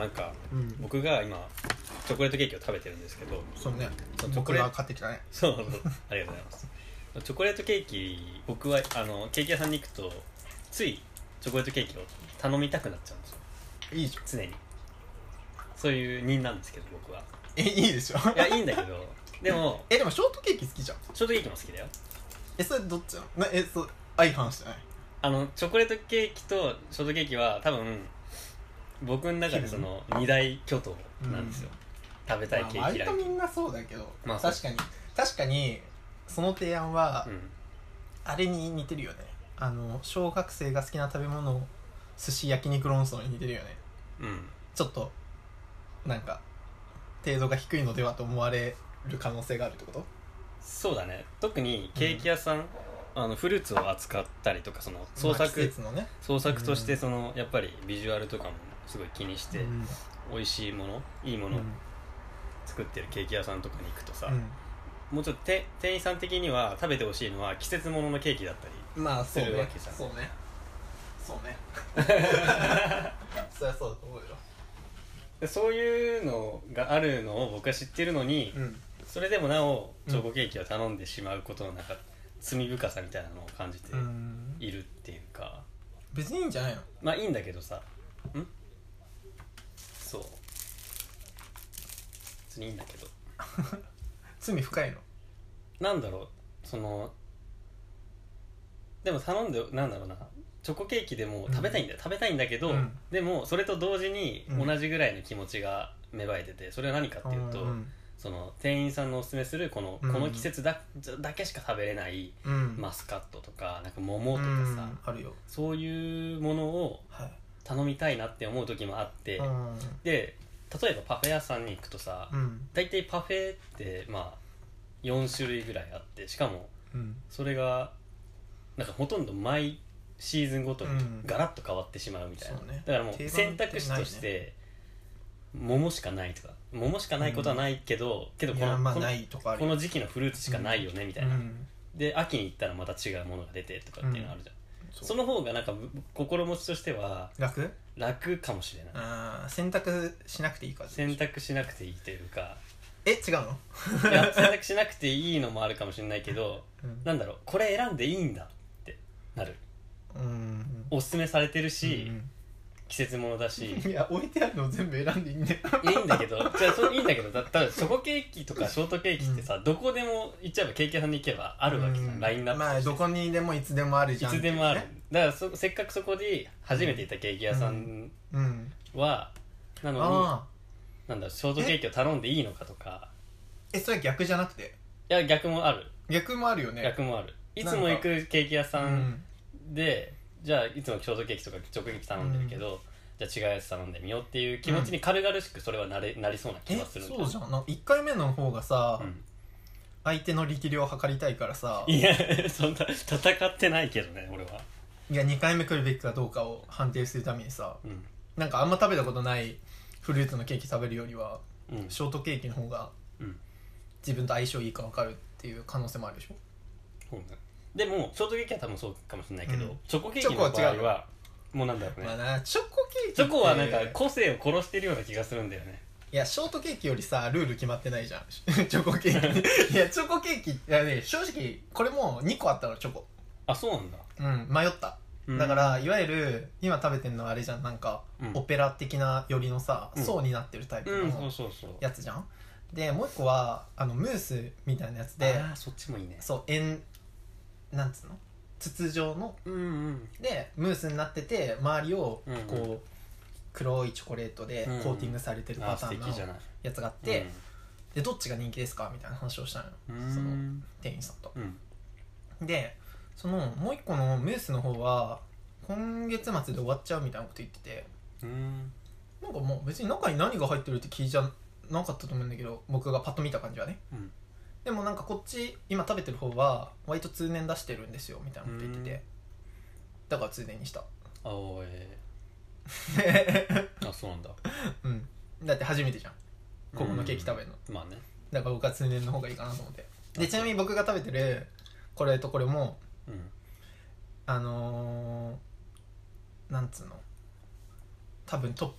なんかうん。僕が今チョコレートケーキを食べてるんですけどそうね。チョコレート買ってきたね。そうありがとうございます。チョコレートケーキ僕はあのケーキ屋さんに行くとついチョコレートケーキを頼みたくなっちゃうんですよ。いいじゃん。常に。そういう人なんですけど僕は。えいいでしょ？いやいいんだけど。でもえでもショートケーキ好きじゃん。ショートケーキも好きだよ。えそれどっちなえそう相反してない？あのチョコレートケーキとショートケーキは多分僕の中でその二大巨頭なんですよ、食べたいケまあーキランキング。割とみんなそうだけど、まあ確かに確かにその提案は、うん。あれに似てるよね。あの小学生が好きな食べ物寿司焼肉論争に似てるよね。うん。ちょっとなんか程度が低いのではと思われる可能性があるってこと？そうだね。特にケーキ屋さん、あのフルーツを扱ったりとかその創まあ季作、節のね。創作としうん。てそのやっぱりビジュアルとかもすごい気にして、うん。美味しいものいいものを作ってるケーキ屋さんとかに行くとさ、うん。もうちょっとて店員さん的には食べてほしいのは季節もののケーキだったりまあそうね。するわけじゃん。そうね。そうね。そりゃそうだと思うよ。でそういうのがあるのを僕は知ってるのに、うん。それでもなおチョコケーキを頼んでしまうことのなんか罪深さみたいなのを感じてうん。いるっていうか、別にいいんじゃないの？まあいいんだけどさ。ん？そう。別にいいんだけど。罪深いの？なんだろう？そのでも頼んでなんだろうな。チョコケーキでも食べたいんだよ、食べたいんだけど、うん。でもそれと同時にうん。同じぐらいの気持ちが芽生えててそれは何かっていうと、うん。その店員さんのおすすめするこの,、うん。この季節だだけしか食べれないうん。マスカットとかなんか桃とかさ、うん。あるよ。そういうものをはい頼みたいなって思う時もあって、うん。で例えばパフェ屋さんに行くとさ、うん。大体パフェってまあ4種類ぐらいあってしかもうん。それがなんかほとんど毎シーズンごとにうん。ガラッと変わってしまうみたいな、そうね。だからもう選択肢として桃しかないとか桃しかないことはないけど、けどいこのまあないとかあるよ。この時期のフルーツしかないよねみたいな、うん。で秋に行ったらまた違うものが出てとかっていうのあるじゃん、そう。その方がなんかぶ心持ちとしては楽？楽かもしれない。あー選択しなくていいか。ら選択しなくていいというか。え違うの？いや選択しなくていいのもあるかもしれないけどうん。なんだろうこれ選んでいいんだってなる。うん。おすすめされてるし、うん季節ものだし。いや置いてあるの全部選んでいいんだよいいんだけど じゃあそれいいんだけどだただチョコケーキとかショートケーキってさ、どこでも行っちゃえばケーキ屋さんに行けばあるわけじゃん、うん。ラインナップまあどこにでもいつでもあるいじゃん。つでもある、だからそせっかくそこで初めて行ったケーキ屋さんうん。は、なのになんだショートケーキを頼んでいいのかとか。えそれ逆じゃなくて？いや逆もある。逆もあるよね。逆もある。いつも行くケーキ屋さうんん。で、じゃあいつもショートケーキとかチョコケーキ頼んでるけど、じゃあ違うやつ頼んでみようっていう気持ちに軽々しくそれはなれなりそうな気えがするそうじゃん。なんか1回目の方がさ、うん。相手の力量を測りたいからさ。いやそんな戦ってないけどね俺は。いや2回目来るべきかどうかを判定するためにさうん。なんかあんま食べたことないフルーツのケーキ食べるよりはうん。ショートケーキの方がうん。自分と相性いいか分かるっていう可能性もあるでしょ？そうねでもショートケーキは多分そうかもしれないけど、うん。チョコケーキの場合チョコはもうなんだろうね、まあなチョコケーキって。チョコはなんか個性を殺してるような気がするんだよね。いやショートケーキよりさルール決まってないじゃん。チョコケーキ。いやチョコケーキいやね正直これも2個あったのチョコ。あそうなんだ。うん迷った。うん。だからいわゆる今食べてるのはあれじゃん。なんか、うん。オペラ的な寄りのさうん。層になってるタイプうんそうのそうそう。やつじゃん、でもう一個はあのムースみたいなやつであーそっちもいいね。そう円なんつうの？筒状の？うんうん。でムースになってて周りをうんうん。こう、黒いチョコレートでうんうん。コーティングされてるパあターンの素敵じゃない。やつがあって、でどっちが人気ですか？みたいな話をしたのよ。うん。その店員さんと。うん。でそのもう一個のムースの方は今月末で終わっちゃうみたいなこと言ってて。うん。なんかもう別に中に何が入ってるって聞いじゃなかったと思うんだけど僕がパッと見た感じはね。うんでもなんかこっち今食べてる方は割と通年出してるんですよみたいなこと言ってうん。てだから通年にした。あおえー。あそうなんだ。うん。だって初めてじゃん。ここのケーキ食べるの。まあね。だから僕は通年の方がいいかなと思って。あでちなみに僕が食べてるこれとこれもうん。あのー、なんつうの？多分ト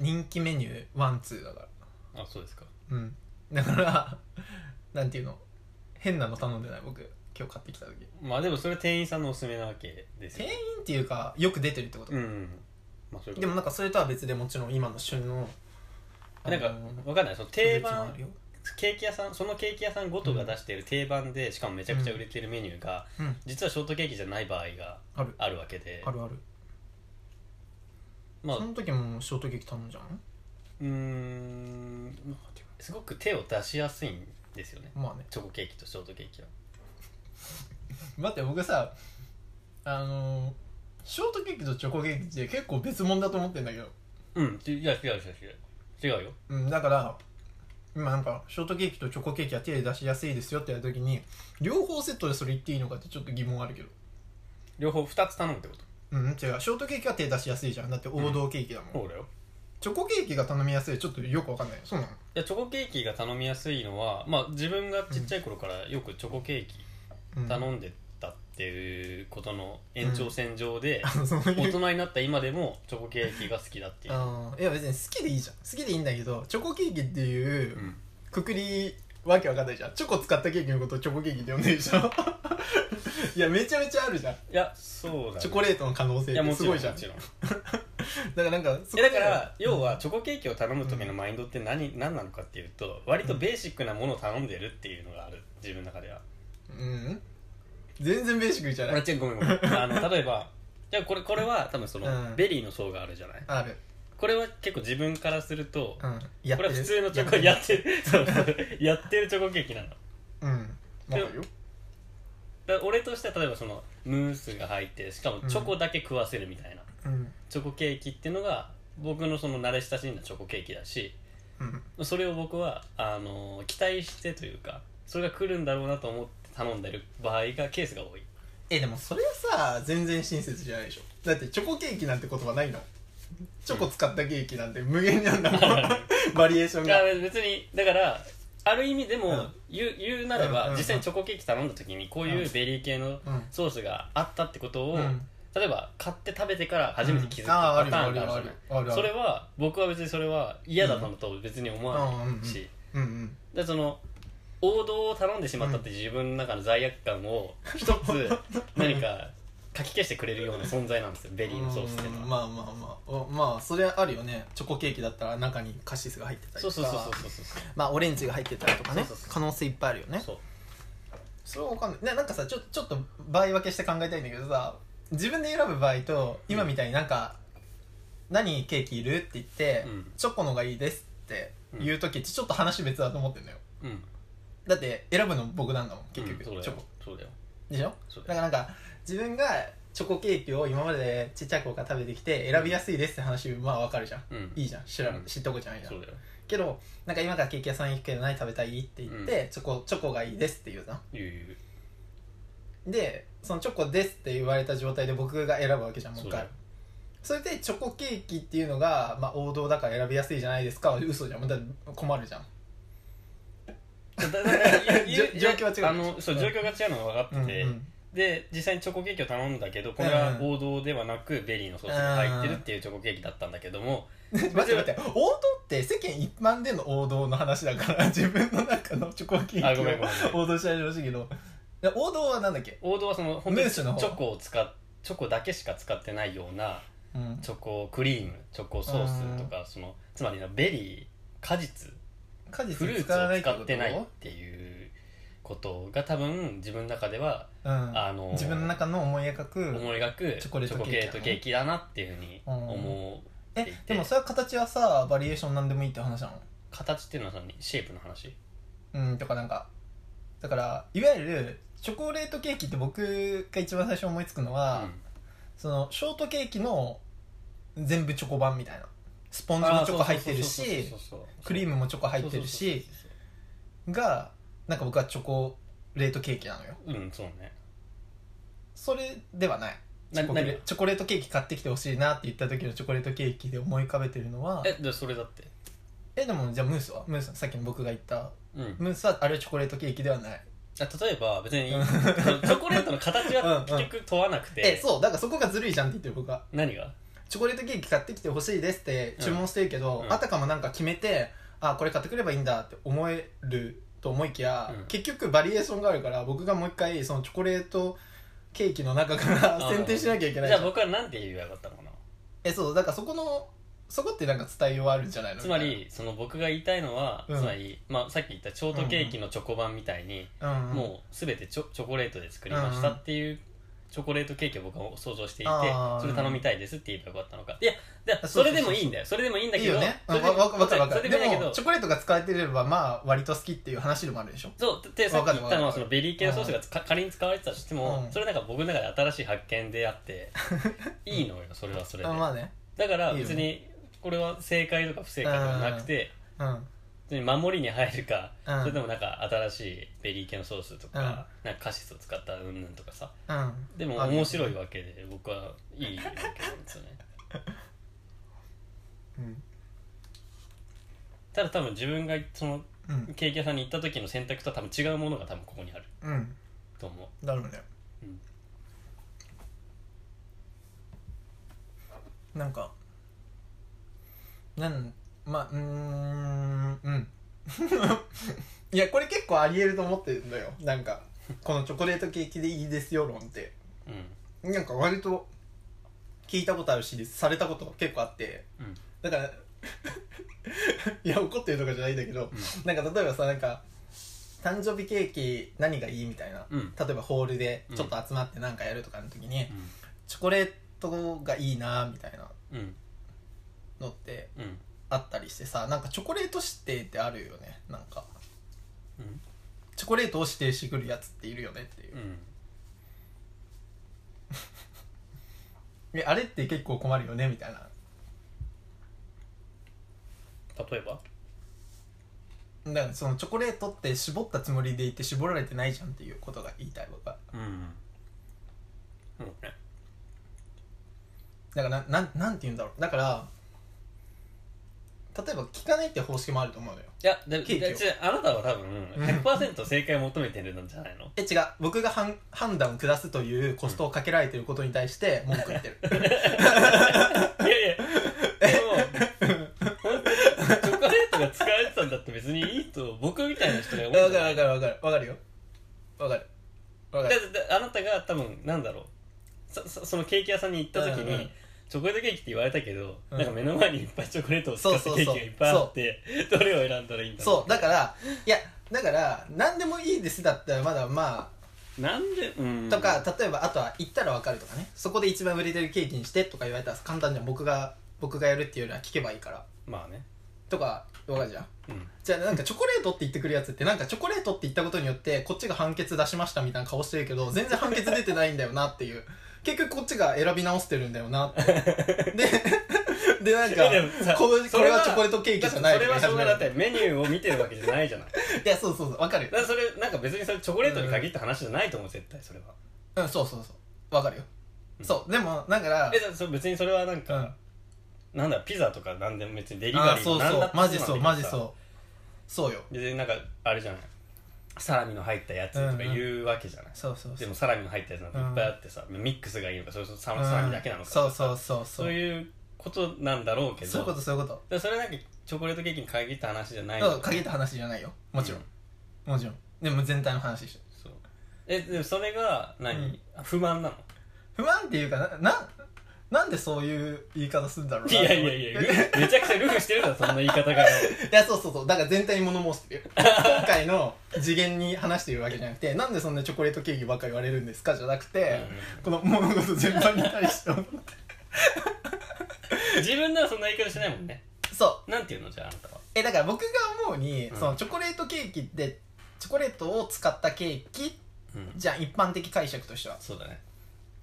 人気メニューワンツーだから。あそうですか。うん。だからなんていうの？変なの頼んでない？僕今日買ってきた時。まあでもそれ店員さんのおすすめなわけですよ。店員っていうかよく出てるってこと、うんうんまあそれでもなんかそれとは別でもちろん今の旬のなんかわかんない。その定番ケーキ屋さんそのケーキ屋さんごとが出している定番でしかもめちゃくちゃ売れてるメニューが、うん。実はショートケーキじゃない場合がある。あるわけで。あるある。まあその時もショートケーキ頼んじゃんうーん。すごく手を出しやすいんですよね。まあね。チョコケーキとショートケーキは。待って僕さあのーショートケーキとチョコケーキって結構別物だと思ってんだけど。うん。いや違う違う違う。違うよ。うんだから今なんかショートケーキとチョコケーキは手で出しやすいですよってやるときに両方セットでそれ言っていいのかってちょっと疑問あるけど。両方2つ頼むってこと？うん違う。ショートケーキは手出しやすいじゃん。だって王道ケーキだもん、そうだよチョコケーキが頼みやすい。ちょっとよくわかんない。そうなの？いやチョコケーキが頼みやすいのはまあ自分がちっちゃい頃からよくチョコケーキうん頼んでたっていうことの延長線上で、大いう。人になった今でもチョコケーキが好きだっていう、あーいや別に好きでいいじゃん。好きでいいんだけどチョコケーキっていううん。くくりわけわかんないじゃん。チョコ使ったケーキのことをチョコケーキって呼んでるでしょ？いやめちゃめちゃあるじゃん。いやそうだ、ね、チョコレートの可能性ってすごいじゃん。んもちろん。だからなんかそだから要はチョコケーキを頼む時のマインドって何,、何なのかっていうと割とベーシックなものを頼んでるっていうのがある。自分の中では。うん。全然ベーシックじゃない。あごめんごめん。あの例えばじゃあこれこれは多分その、うん。ベリーの層があるじゃない？あるこれは結構自分からすると、うん。やこれは普通のチョコやってる？そうそう。やってるチョコケーキなの。うん。わかるよ。ら俺としては例えばそのムースが入ってしかもチョコだけ食わせるみたいな、うん。チョコケーキっていうのが僕のその慣れ親しんだチョコケーキだしうん。それを僕はあの期待してというかそれが来るんだろうなと思って頼んでる場合がケースが多い。えでもそれはさ全然親切じゃないでしょ。だってチョコケーキなんて言葉ないのチョコ使ったケーキなんて無限にあんだもん。バリエーションいがや別にだからある意味でも、うん。言う言うなれば、うんうんうん。実際にチョコケーキ頼んだ時にこういうベリー系のうん。ソースがあったってことを、うん。例えば買って食べてから初めて気づくパターンがああるじゃない。それは僕は別にそれは嫌だったのと別に思わないし、うんうんでその王道を頼んでしまったって自分の中の罪悪感を一つ何か かき消してくれるような存在なんですよベリーのソースってのは、うんまあまあまあおまあそれはあるよねチョコケーキだったら中にカシスが入ってたりとかそうそうそうそうそうそうまあオレンジが入ってたりとかねそうそうそう可能性いっぱいあるよねそうそれは分かんないななんかさちょちょっと場合分けして考えたいんだけどさ自分で選ぶ場合と今みたいになんか「何ケーキいる?」って言って、うんチョコのがいいです」って言う時ってちょっと話別だと思ってんだようんだって選ぶの僕なんだもん結局、うんそうだよチョコそうだよでしょ？だからなんか自分がチョコケーキを今までちっちゃい頃から食べてきて選びやすいですって話まあ分かるじゃん、うん。いいじゃん。知らん、うん。知ったことじゃないじゃん。けどなんか今からケーキ屋さん行くけど何食べたい？って言って、チョコチョコがいいですって言うじゃん。でそのチョコですって言われた状態で僕が選ぶわけじゃんもう一回。それでチョコケーキっていうのが、まあ、王道だから選びやすいじゃないですかは嘘じゃん。だ困るじゃん状況は違う。あのそううん状況が違うのが分かってて、うんうん。で実際にチョコケーキを頼んだけどこれは王道ではなくベリーのソースが入ってるっていうチョコケーキだったんだけども 待って待って王道って世間一般での王道の話だから 自分の中のチョコケーあキごめんごめん。を王道しないでほしいけどで王道はなんだっけ？王道はその本当にチョコを使っチョコだけしか使ってないようなうん。チョコクリームチョコソースとかそのつまりなベリー果実果実フルーツを使ってないっていうことが多分自分の中ではうん。あの自分の中の思い描く思い描くチョコレートケーキだなっていうふうに思っていて。えでもそれは形はさバリエーションなんでもいいって話なの？形っていうのはそのシェイプの話？うんとかなんか。だからいわゆるチョコレートケーキって僕が一番最初思いつくのは、うん。そのショートケーキの全部チョコ版みたいなスポンジもチョコ入ってるしクリームもチョコ入ってるしがなんか僕はチョコレートケーキなのよ。うんそうね。それではない。チなョコレ何チョコレートケーキ買ってきてほしいなって言った時のチョコレートケーキで思い浮かべてるのはえでそれだって？えでもじゃあムースは？ムースさっきの僕が言ったうん。ムースはあれはチョコレートケーキではない。あ例えば別にチョコレートの形はうんうん結局問わなくて。えそう。だからそこがずるいじゃんって言ってる僕は。何が？チョコレートケーキ買ってきてほしいですって注文してるけど、うん。あたかもなんか決めてあこれ買ってくればいいんだって思えると思いきや、うん。結局バリエーションがあるから僕がもう一回そのチョコレートケーキの中からあ選定しなきゃいけないじゃあ僕はなんて言えばよかったの？かなえそうだからそこのそこってなんか伝えようあるんじゃないの？つま、りその僕が言いたいのは、うん。つまり、まあ、さっき言ったショートケーキのチョコ版みたいに、うんうん、もう全てチョチョコレートで作りましたっていうチョコレートケーキを僕は想像していてあーそれ頼みたいですって言えばよかったのか。いやでそれでもいいんだよ。それでもいいんだけどいいよね。それでわわわかるわかそるでれでもいいんだけどもチョコレートが使われてればまあ割と好きっていう話でもあるでしょ？そうでさっき言ったのわかるわかる。はそのベリー系のソースが仮に使われてたとしても、うん。それなんか僕の中で新しい発見であって いいのよ。それはそれで。あまあね。だから別にこれは正解とか不正解ではなくてうん守りに入るか、うん。それともなんか新しいベリー系のソースとか,、なんかカシスを使ったうんぬんとかさ。うん。でもある面白いわけで僕はいいわけなんですよね。うん。ただ多分自分がそのうん。ケーキ屋さんに行った時の選択とは多分違うものが多分ここにある。うん。と思う。だろうね。うん。なんかなんまあうーんうん。いやこれ結構ありえると思ってるんだよ。なんかこのチョコレートケーキでいいですよ論って。うん。なんか割と聞いたことあるしされたこと結構あって。うん。だから いや怒ってるとかじゃないんだけど、なんか例えばさなんか誕生日ケーキ何がいいみたいな、うん。例えばホールでちょっと集まって何かやるとかの時に、チョコレートがいいなみたいなうんうん。のってうんあったりしてさなんかチョコレート指定ってあるよね。なんか。うん。チョコレートを指定してくるやつっているよねっていう。う、ん。えあれって結構困るよねみたいな。例えば？だからそのチョコレートって絞ったつもりでいて絞られてないじゃんっていうことが言いたい僕はうん。うん。ね。だからななんなんて言うんだろう。だから例えば聞かないって方式もあると思うのよ。いやでケーキを。で違うあなたは多分100%正解を求めてるんじゃないの？え違う。僕が判判断を下すというコストをかけられてることに対して文句言ってる。いやいや。でも本当にチョコレートが使われてたんだって別にいいと僕みたいな人が思うわかるわかるわかる。わかるよ。わかるわかだる。だあなたが多分なんだろう。そそそのケーキ屋さんに行った時に、うんうんチョコレートケーキって言われたけど、うん。なんか目の前にいっぱいチョコレートを使ったそうそうそう。ケーキがいっぱいあってどれを選んだらいいんだろそう。だからいやだから何でもいいですだったらまだまなんでうん。あとか例えばあとは行ったらわかるとかね。そこで一番売れてるケーキにしてとか言われたら簡単じゃん。僕が僕がやるっていうよりは聞けばいいから。まあね。とかわかるじゃん。うん。じゃあなんかチョコレートって言ってくるやつってなんかチョコレートって言ったことによってこっちが判決出しましたみたいな顔してるけど全然判決出てないんだよなっていう結局こっちが選び直してるんだよな。っ てででなんかでもさこれこれはチョコレートケーキじゃないそれはしょうがだだってメニューを見てるわけじゃないじゃない。だ かいやそうそうそうわかるよ。らそれなんか別にそれチョコレートに限った話じゃないと思う絶対それは。うんそうそうそう。わかるよ、うん。そう。でもだからえだそ別にそれはなんか、うん。なんだピザとかなんでも別にデリバリーあそうそう。マジそうマジうそう。そうよ。別になんかあれじゃない？サラミの入ったやつとか言うわけじゃない、そうそうでもサラミの入ったやつなんていっぱいあってさ、ミックスがいいのかそれサラミだけなのかそうそうそうそう。そういうことなんだろうけど。そういうことそういうこと。でそれなんかチョコレートケーキに限った話じゃないそう限った話じゃないよ。もちろん、もちろん。でも全体の話でしょそう。えでもそれが何、不満なの？不満っていうかなななんでそういう言い方するんだろういなやいやいやルめちゃくちゃルフしてるだろそんな言い方が。よ いやそうそうそう。だから全体に物申してるよ今回の次元に話してるわけじゃなくてなんでそんなチョコレートケーキばっかり言われるんですかじゃなくて、この物事全般に対して思って。自分ではそんな言い方しないもんね。そう。なんていうのじゃああなたは。えだから僕が思うに、うん。そのチョコレートケーキってチョコレートを使ったケーキうん。じゃん一般的解釈としては。そうだね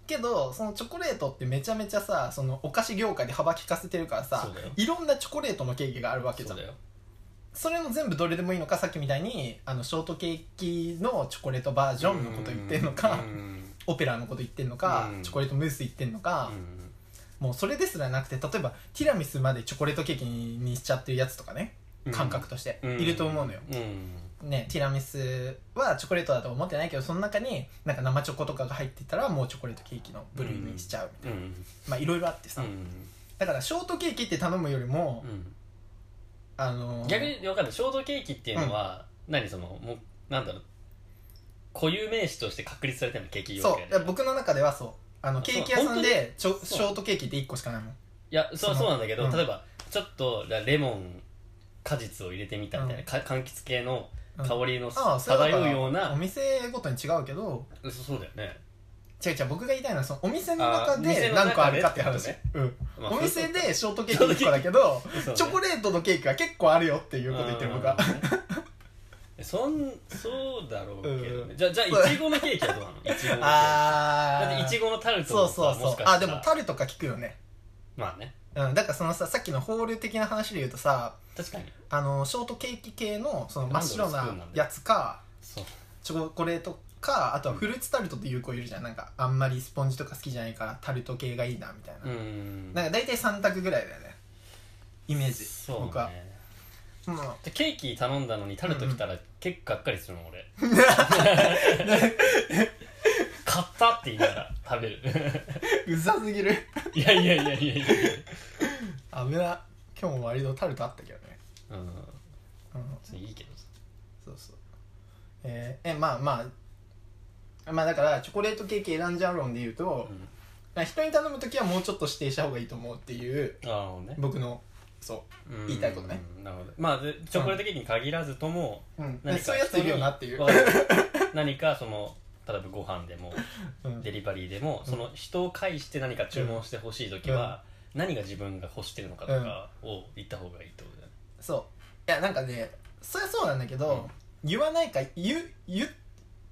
けどそのチョコレートってめちゃめちゃさそのお菓子業界で幅利かせてるからさそうだよ。いろんなチョコレートのケーキがあるわけじゃん。だよ。それの全部どれでもいいのかさっきみたいにあのショートケーキのチョコレートバージョンのこと言ってんのかうん。オペラのこと言ってんのかうん。チョコレートムース言ってんのかうん。もうそれですらなくて例えばティラミスまでチョコレートケーキにしちゃってるやつとかね感覚としてうん。いると思うのよ。うんねティラミスはチョコレートだと思ってないけどその中になんか生チョコとかが入ってたらもうチョコレートケーキの部類にしちゃうみたいな、うん。まあいろいろあってさ、うん。だからショートケーキって頼むよりも、うん。あのー逆に分かんない。ショートケーキっていうのは、何そのもうなんだろう。固有名詞として確立されてるのケーキ業そう。界僕の中ではそう。あのケーキ屋さんでショートケーキって1個しかないもん。いやそうそうなんだけど、うん。例えばちょっとレモン果実を入れてみたみたいな、か柑橘系の香りのああそれはだから漂うような、お店ごとに違うけど。そうそうだよね、違う違う僕が言いたいのはそのお店の中あ店での中で何個あるかって話。ってうん。まあお店でショートケーキ1個だけどそうね。チョコレートのケーキは結構あるよっていうこと言ってる僕は。うんそんそうだろうけどね、うん。じゃあじゃあいちごのケーキはどうなの？いちごのケーキ。あだっていちごのタルトそうもさそうそうかしたらあでもタルトか聞くよね。まあね。うん。だからそのささっきのホール的な話で言うとさ確かにあのショートケーキ系のその真っ白なやつかチョコレートかあとはフルーツタルトっていう子いるじゃん。なんかあんまりスポンジとか好きじゃないからタルト系がいいなみたいな、うん。なんか大体3択ぐらいだよねイメージ。そうね。僕は。うん。でケーキ頼んだのにタルト来たら結構がっかりするの俺。買ったって言いながら食べる。うざすぎる。いやいやいやいやいや。危な。今日も割とタルトあったけど。ねうん。うん。いいけどさ。そうそう。えーえまあまあまあだからチョコレートケーキ選んじゃう論で言うと、うん。人に頼む時はもうちょっと指定した方がいいと思うっていうね。僕のそううん。言いたいことね。なるほど。まあでチョコレートケーキに限らずとも、うん、何かでそういうやついるよなっていう。何かその例えばご飯でもうん。デリバリーでも、その人を介して何か注文してほしい時は、何が自分が欲してるのかとかを言った方がいいと？そう。いやなんかねそりゃそうなんだけど、言わないか言う言う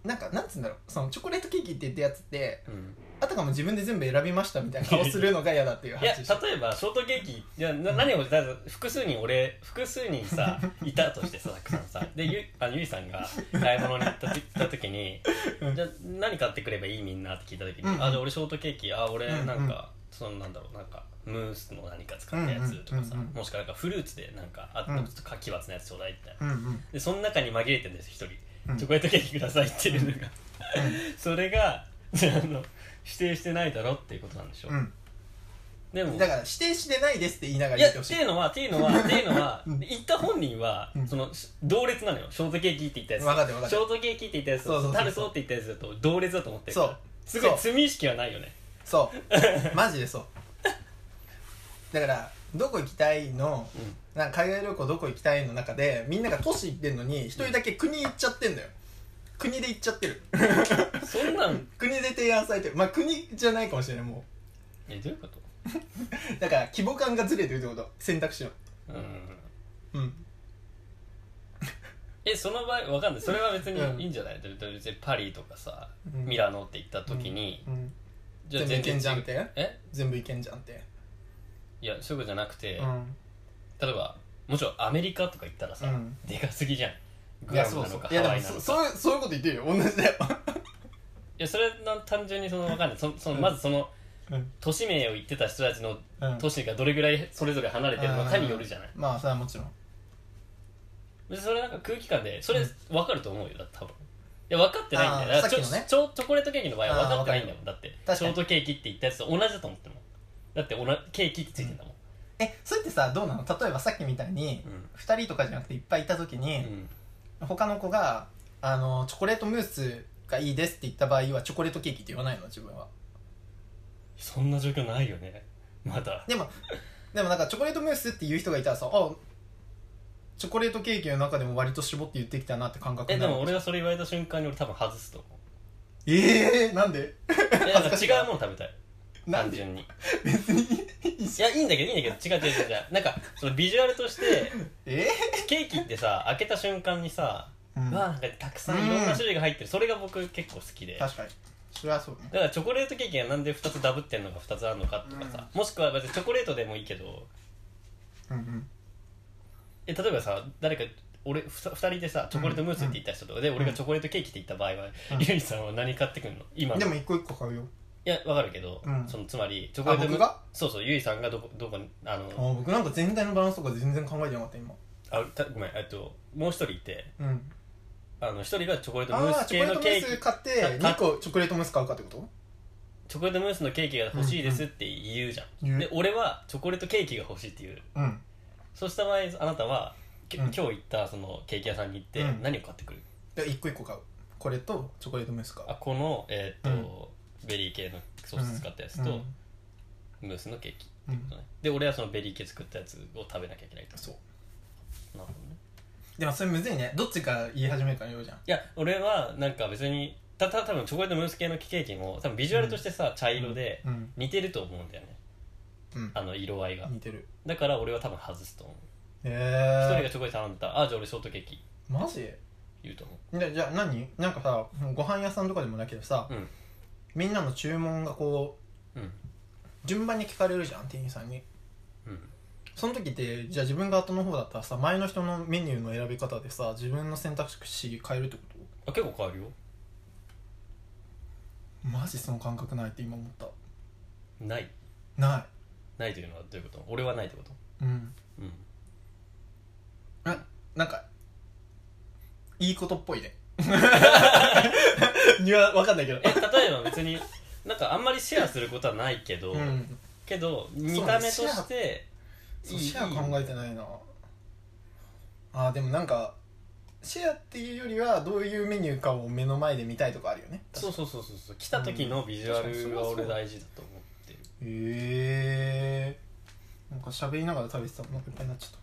なんかなんつうんだろう。そのチョコレートケーキって言ったやつってうん。あたかも自分で全部選びましたみたいな顔するのが嫌だっていういや話して例えばショートケーキいやな何をだから複数人俺複数人さいたとしてさたくさんさでゆあのゆいさんが買い物に行った行った時にうん。じゃあ何買ってくればいいみんなって聞いた時に、うん。あじゃあ俺ショートケーキあ俺うんなんか、そのなんだろうなんかムースの何か使ったやつとかさ、うんうんうんうん。もしくはなんかフルーツでなんかあとうん。ちょっと奇抜なやつちょうだいみたいな、うんうん。でその中に紛れてるんです一人、うん。チョコレートケーキくださいっていうのが、それがああの指定してないだろっていうことなんでしょ、うん。でもだから指定してないですって言いながらいや言っほしい。ってていうのはっていうのは っていうのはうん。言った本人は、うん。その同列なのよ。ショートケーキって言ったやつ。分かってる分かってる。ショートケーキって言ったやつそうそうそうって言ったやつだと同列だと思ってるそう。すごい罪意識はないよね。そう。マジでそうだからどこ行きたいの？うなんか海外旅行どこ行きたいの中でみんなが都市行ってんのに一人だけ国行っちゃってんだよ。国で行っちゃってる。んそんなん。国で提案されてる。まあ国じゃないかもしれないもえどういうこと？う だから規模感がずれてるってこと。選択肢の。うん。うん。えその場合わかんない。それは別うん。にいいんじゃない、だって別にパリとかさ、うん。ミラノって行った時に、うん。じゃあ全部いけんじゃんって？え？全部いけんじゃんっていやそういうことじゃなくて、うん例えばもちろんアメリカとか行ったらさ、うんでかすぎじゃんいグアムなのかやそうそういやハワイなのかでもそそういうそういうこと言ってるよ同じだよいやそれは単純にその分かんないそそのまずそのうん都市名を言ってた人たちのうん都市がどれぐらいそれぞれ離れてるのかによるじゃないまあそれはもちろん別にそれなんか空気感でそれ分かると思うよだって多分いや分かってないんだよあーだからちょさっきのねチョチョコレートケーキの場合は分かってないんだもあんだって確かにショートケーキって言ったやつと同じだと思ってるもんだっておなケーキってついてんだもん。えそれってさどうなの？例えばさっきみたいにうん。2人とかじゃなくていっぱいいた時うに、ん。他の子があのチョコレートムースがいいですって言った場合はチョコレートケーキって言わないの？自分は。そんな状況ないよね。まだ。でもでもなんかチョコレートムースって言う人がいたらさあチョコレートケーキの中でも割と絞って言ってきたなって感覚えでになる。も俺がそれ言われた瞬間に俺多分外すと思ええー、なんで？なんか違うもの食べたいなんで？単純に。い別にやいいんだけどいいんだけど違う違う違う。違うなんかそのビジュアルとしてえ？ケーキってさ開けた瞬間にさ、ー、うん。わあなんかたくさんいろんな種類が入ってるそれが僕結構好きで。確かに。それはそうね。らチョコレートケーキがなんで2つダブってんのか2つあるのかとかさ、もしくは別にチョコレートでもいいけどうんうん。え例えばさ誰か俺ふた2人でさチョコレートムースって言った人とかで、俺がチョコレートケーキって言った場合は、うん。ゆいさんは何買ってくるの？今の。でも一個一個買うよいやわかるけど、うん。そのつまりチョコレートム僕がそうそうゆいさんがどこどこにあのあ僕なんか全体のバランスとか全然考えてなかった今。あたごめんえっともう一人いてうん。あの一人がチョコレートムあースあチョコレートム系のケーキース買ってあ2個チョコレートムース買うかってこと？チョコレートムースのケーキが欲しいですって言うじゃん、言うで俺はチョコレートケーキが欲しいって言う。うん。そうした場合あなたは、きうん。今日行ったそのケーキ屋さんに行ってうん。何を買ってくる、で1個1個買う。これとチョコレートムース買う。あこの、えーっとベリー系のソース使ったやつと、うん。ムースのケーキ、うん。で俺はそのベリー系作ったやつを食べなきゃいけないとそう。なるほどね。でもそれむずいね。どっちが言い始めるかによるじゃん。いや俺はなんか別にたた多分チョコレートムース系のケーキも多分ビジュアルとしてさ、茶色でうん。似てると思うんだよね。うん。あの色合いが。似てる。だから俺は多分外すと思う。へえ一人がチョコレート頼んだらあじゃあ俺ショートケーキマジ？言うと思う。でじゃあ何？なんかさご飯屋さんとかでもだけどさ、うんみんなの注文がこううん。順番に聞かれるじゃん店員さんに。うん。その時ってじゃあ自分が後の方だったらさ前の人のメニューの選び方でさ自分の選択肢変えるってこあ結構変わるよ。とマジその感覚ないって今思った。ない。なないというのはどういうこと？俺はないってこと？いうん。うん。あなんかいいことっぽいね には分かんないけど。え例えば別になんかあんまりシェアすることはないけど、うん。けど見た目としてそうシェア考えてないな。あーでもなんかシェアっていうよりはどういうメニューかを目の前で見たいとかあるよね。そうそうそうそう。そう来た時のビジュアルが俺大事だと思ってる。へえー、なんか喋りながら食べてたらお腹いっぱいになっちゃった